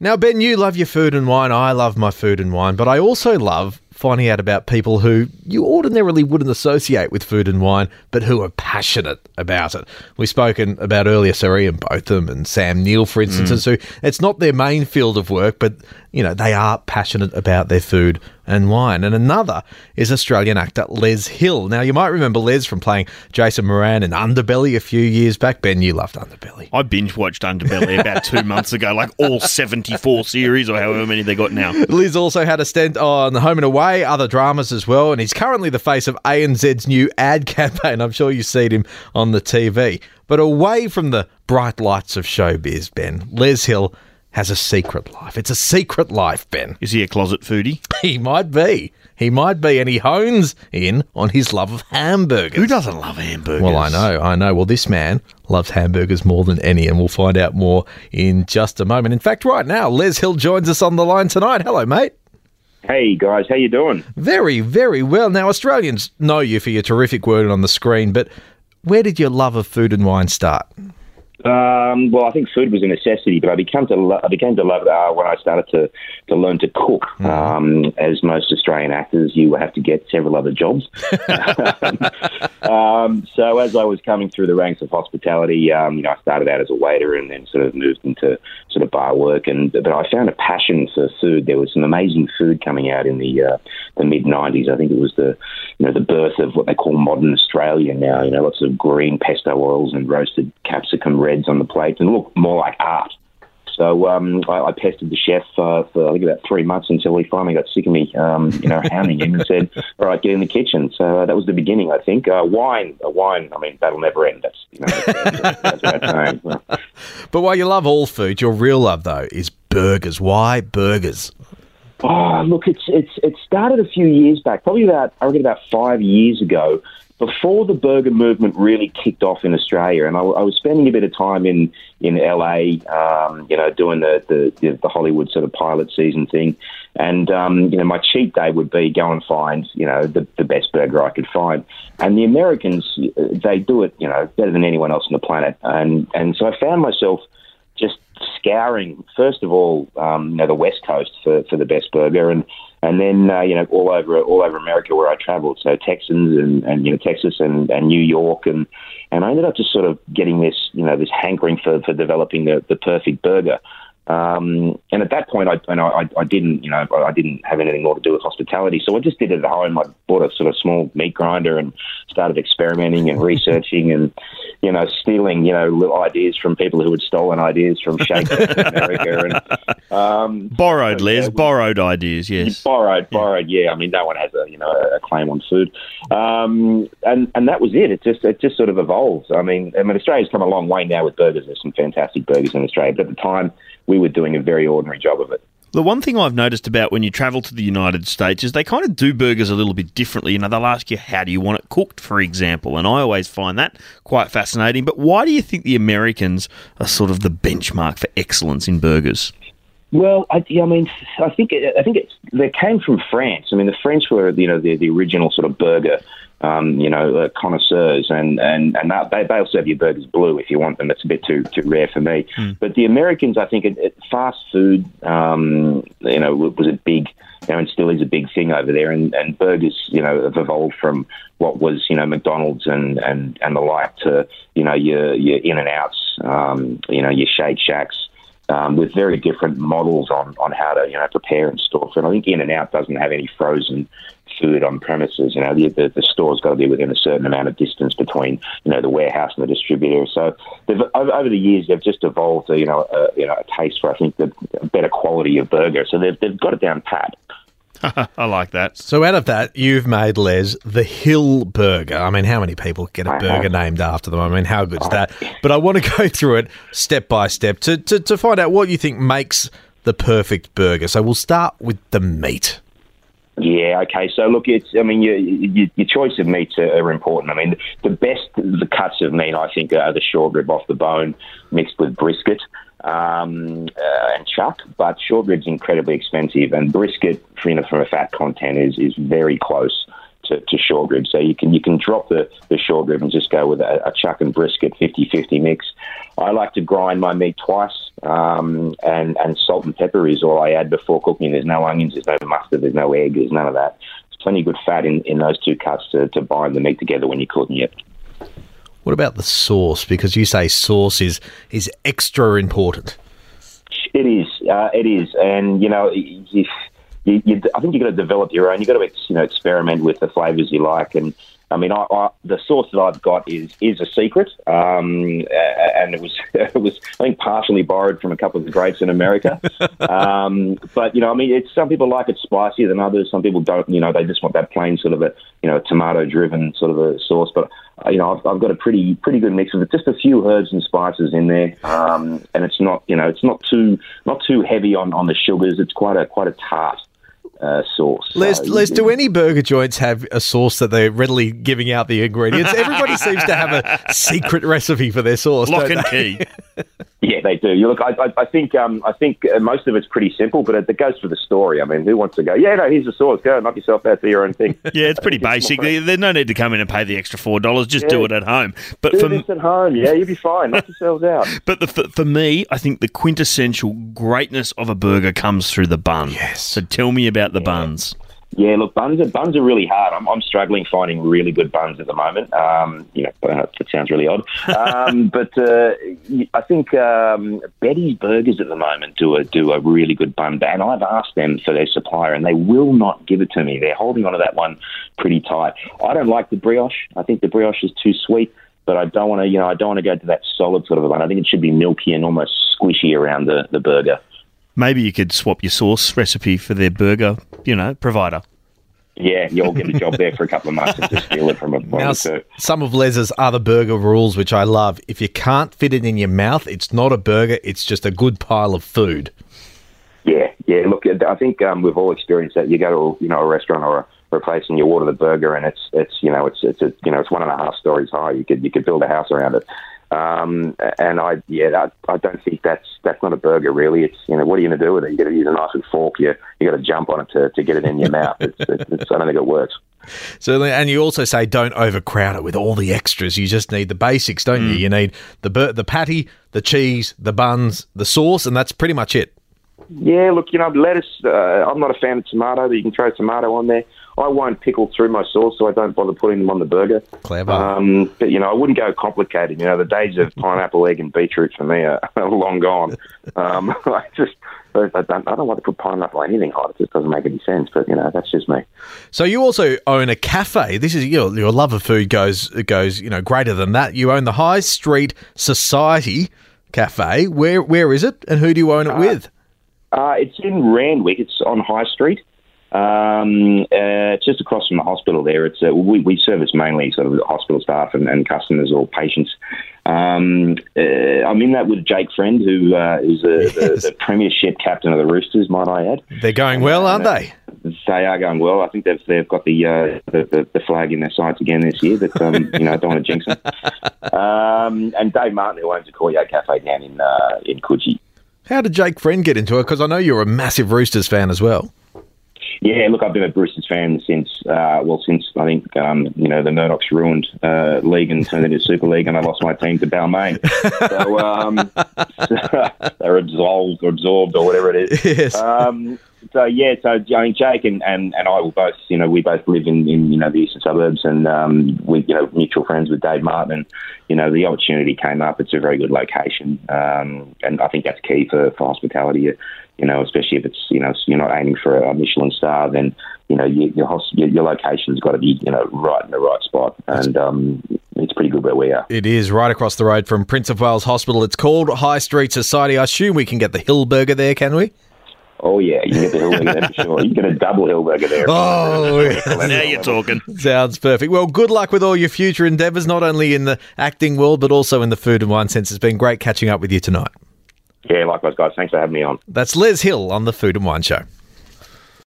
Now, Ben, you love your food and wine. I love my food and wine, but I also love finding out about people who you ordinarily wouldn't associate with food and wine, but who are passionate about it. We've spoken about earlier Sir Ian Botham and Sam Neill, for instance, mm. who it's not their main field of work, but you know they are passionate about their food and wine. And another is Australian actor Les Hill. Now, you might remember Les from playing Jason Moran in Underbelly a few years back. Ben, you loved Underbelly. I binge watched Underbelly about two months ago, like all 74 series or however many they got now. Les also had a stint on Home and Away, other dramas as well, and he's currently the face of ANZ's new ad campaign. I'm sure you've seen him on the TV. But away from the bright lights of showbiz, Ben, Les Hill has a secret life. It's a secret life, Ben. Is he a closet foodie? He might be. He might be, and he hones in on his love of hamburgers. Who doesn't love hamburgers? Well, I know, I know. Well, this man loves hamburgers more than any, and we'll find out more in just a moment. In fact, right now, Les Hill joins us on the line tonight. Hello, mate. Hey guys, how you doing? Very, very well. Now, Australians know you for your terrific word on the screen, but where did your love of food and wine start? Um, well, I think food was a necessity, but I became to lo- I became to love it uh, when I started to, to learn to cook. Um, as most Australian actors, you have to get several other jobs. um, so as I was coming through the ranks of hospitality, um, you know, I started out as a waiter and then sort of moved into sort of bar work. And but I found a passion for food. There was some amazing food coming out in the uh, the mid '90s. I think it was the you know the birth of what they call modern Australia now. You know, lots of green pesto oils and roasted capsicum reds on the plate and look more like art. So um, I, I pestered the chef uh, for I think about three months until he finally got sick of me, um, you know, hounding him and said, "All right, get in the kitchen." So uh, that was the beginning, I think. Uh, wine, uh, wine. I mean, that'll never end. That's you know, that's, that's, that's. But while you love all food, your real love, though, is burgers. Why burgers? Oh, look, it's it's it started a few years back, probably about I reckon about five years ago, before the burger movement really kicked off in Australia. And I, I was spending a bit of time in in LA, um, you know, doing the, the the Hollywood sort of pilot season thing. And um, you know, my cheat day would be go and find you know the, the best burger I could find. And the Americans, they do it you know better than anyone else on the planet. And and so I found myself scouring first of all, um, you know, the West Coast for, for the best burger, and and then uh, you know all over all over America where I travelled. So Texans and, and you know Texas and, and New York, and and I ended up just sort of getting this you know this hankering for, for developing the, the perfect burger. Um, and at that point, I, and I, I didn't, you know, I didn't have anything more to do with hospitality. So I just did it at home. I bought a sort of small meat grinder and started experimenting and researching and, you know, stealing, you know, little ideas from people who had stolen ideas from Shake in America. And, um, Borrowed, so, Les. yeah, borrowed ideas, yes. Borrowed, borrowed. Yeah, I mean, no one has a you know a claim on food, um, and and that was it. It just it just sort of evolved. I mean, I mean, Australia's come a long way now with burgers. There's some fantastic burgers in Australia, but at the time we were doing a very ordinary job of it. The one thing I've noticed about when you travel to the United States is they kind of do burgers a little bit differently. You know, they'll ask you, how do you want it cooked, for example? And I always find that quite fascinating. But why do you think the Americans are sort of the benchmark for excellence in burgers? Well, I, I mean, I think it, I think it's they came from France. I mean, the French were you know the the original sort of burger, um, you know, uh, connoisseurs, and and and that, they they'll serve you burgers blue if you want them. It's a bit too too rare for me. But the Americans, I think, it, it, fast food, um, you know, was a big. You know, and still is a big thing over there, and, and burgers, you know, have evolved from what was, you know, McDonald's and, and, and the like to, you know, your your In-N-Outs, um, you know, your Shake Shacks, um, with very different models on, on how to you know prepare and store food. I think In-N-Out doesn't have any frozen food on premises. You know, the, the, the store's got to be within a certain amount of distance between you know the warehouse and the distributor. So over, over the years they've just evolved a, you know a, you know a taste for I think the better quality of burger. So they've they've got it down pat. I like that. So out of that, you've made Les the Hill Burger. I mean, how many people get a I burger have. named after them? I mean, how good's oh. that? But I want to go through it step by step to, to, to find out what you think makes the perfect burger. So we'll start with the meat. Yeah, okay. So look, it's I mean, your, your, your choice of meats are, are important. I mean, the best the cuts of meat I think are the short rib off the bone mixed with brisket um, uh, and chuck. But short rib's incredibly expensive, and brisket, for, you know, from a fat content, is is very close to, to short rib. So you can you can drop the, the short rib and just go with a, a chuck and brisket 50-50 mix. I like to grind my meat twice, um, and and salt and pepper is all I add before cooking. There's no onions, there's no mustard, there's no egg, there's none of that. There's plenty of good fat in, in those two cuts to, to bind the meat together when you're cooking it. What about the sauce? Because you say sauce is is extra important. It is. Uh, it is, and you know, you, you, I think you've got to develop your own. You've got to you know experiment with the flavors you like, and I mean, I, I, the sauce that I've got is is a secret, um, and it was it was I think partially borrowed from a couple of the greats in America. um, but you know, I mean, it's some people like it spicier than others. Some people don't. You know, they just want that plain sort of a you know tomato driven sort of a sauce. But uh, you know, I've, I've, got a pretty pretty good mix of it. Just a few herbs and spices in there, um, and it's not you know it's not too not too heavy on, on the sugars. It's quite a quite a tart uh, sauce. Les, Les, do any burger joints have a sauce that they're readily giving out the ingredients? Everybody seems to have a secret recipe for their sauce. Lock and key. Yeah, they do. You look, I, I, I think, um, I think uh, most of it's pretty simple, but it, it, goes for the story. I mean, who wants to go? Yeah, no, here's the sauce. Go knock yourself out, do your own thing. yeah, it's pretty basic. There's no need to come in and pay the extra four dollars. Just yeah. do it at home. But do for this at home, yeah, you'll be fine. Knock yourselves out. But the, for, for me, I think the quintessential greatness of a burger comes through the bun. Yes. So tell me about the yeah. buns. Yeah, look, buns are buns are really hard. I'm, I'm struggling finding really good buns at the moment. Um, you know, uh, that sounds really odd, um, but uh, I think um, Betty's Burgers at the moment do a do a really good bun, and I've asked them for their supplier, and they will not give it to me. They're holding onto that one pretty tight. I don't like the brioche. I think the brioche is too sweet but I don't want to, you know, I don't want to go to that solid sort of a bun. I think it should be milky and almost squishy around the, the burger. Maybe you could swap your sauce recipe for their burger, you know, provider. Yeah, you'll get a job there for a couple of months and just steal it from a now, Some of Les's other burger rules, which I love, if you can't fit it in your mouth, it's not a burger, it's just a good pile of food. Yeah, yeah. Look, I think um, we've all experienced that. You go to you know a restaurant or a, or a place and you order the burger, and it's it's you know it's it's a, you know it's one and a half stories high. You could you could build a house around it. Um, and I, yeah, I, I don't think that's that's not a burger really. It's you know, what are you going to do with it? You got to use a knife and fork. You you got to jump on it to, to get it in your mouth. It's, it's, it's, I don't think it works. Certainly, and you also say don't overcrowd it with all the extras. You just need the basics, don't mm. you? You need the the patty, the cheese, the buns, the sauce, and that's pretty much it. Yeah, look, you know, lettuce. Uh, I'm not a fan of tomato, but you can throw tomato on there. I won't pickle through my sauce, so I don't bother putting them on the burger. Clever. Um, but you know, I wouldn't go complicated. You know, the days of pineapple, egg, and beetroot for me are, are long gone. Um, I just. I don't, I don't want to put pineapple on anything hot. It just doesn't make any sense. But you know, that's just me. So you also own a cafe. This is your your love of food goes goes you know greater than that. You own the High Street Society Cafe. Where where is it, and who do you own it uh, with? Uh, it's in Randwick. It's on High Street. Um, uh, just across from the hospital there. It's uh, we, we service mainly sort of hospital staff and, and customers or patients. Um, uh, I'm in that with Jake Friend, who uh, is a, yes. the, the, premiership captain of the Roosters. Might I add? They're going well, aren't they? They are going well. I think they've they've got the uh, the, the, flag in their sights again this year, but um, you know, I don't want to jinx them. Um, and Dave Martin, who owns the Courtyard Cafe down in uh, in Coogee. How did Jake Friend get into it? Because I know you're a massive Roosters fan as well. Yeah, look, I've been a Roosters fan since, uh, well, since I think, um, you know, the Murdochs ruined uh, league and turned it into Super League, and I lost my team to Balmain. so um, they're absorbed, or absorbed, or whatever it is. Yes. Um, so yeah, so I mean, Jake and, and, and I will both, you know, we both live in, in you know the eastern suburbs, and um, we you know mutual friends with Dave Martin, and you know the opportunity came up. It's a very good location, um, and I think that's key for, for hospitality. You know, especially if it's you know you're not aiming for a Michelin star, then you know your your, your location's got to be you know right in the right spot, and um, it's pretty good where we are. It is right across the road from Prince of Wales Hospital. It's called High Street Society. I assume we can get the Hill Burger there, can we? Oh yeah, you get the hill burger there for sure. You get a double hill burger there. Oh, now you're talking. Sounds perfect. Well, good luck with all your future endeavours, not only in the acting world but also in the food and wine sense. It's been great catching up with you tonight. Yeah, likewise, guys. Thanks for having me on. That's Les Hill on the Food and Wine Show.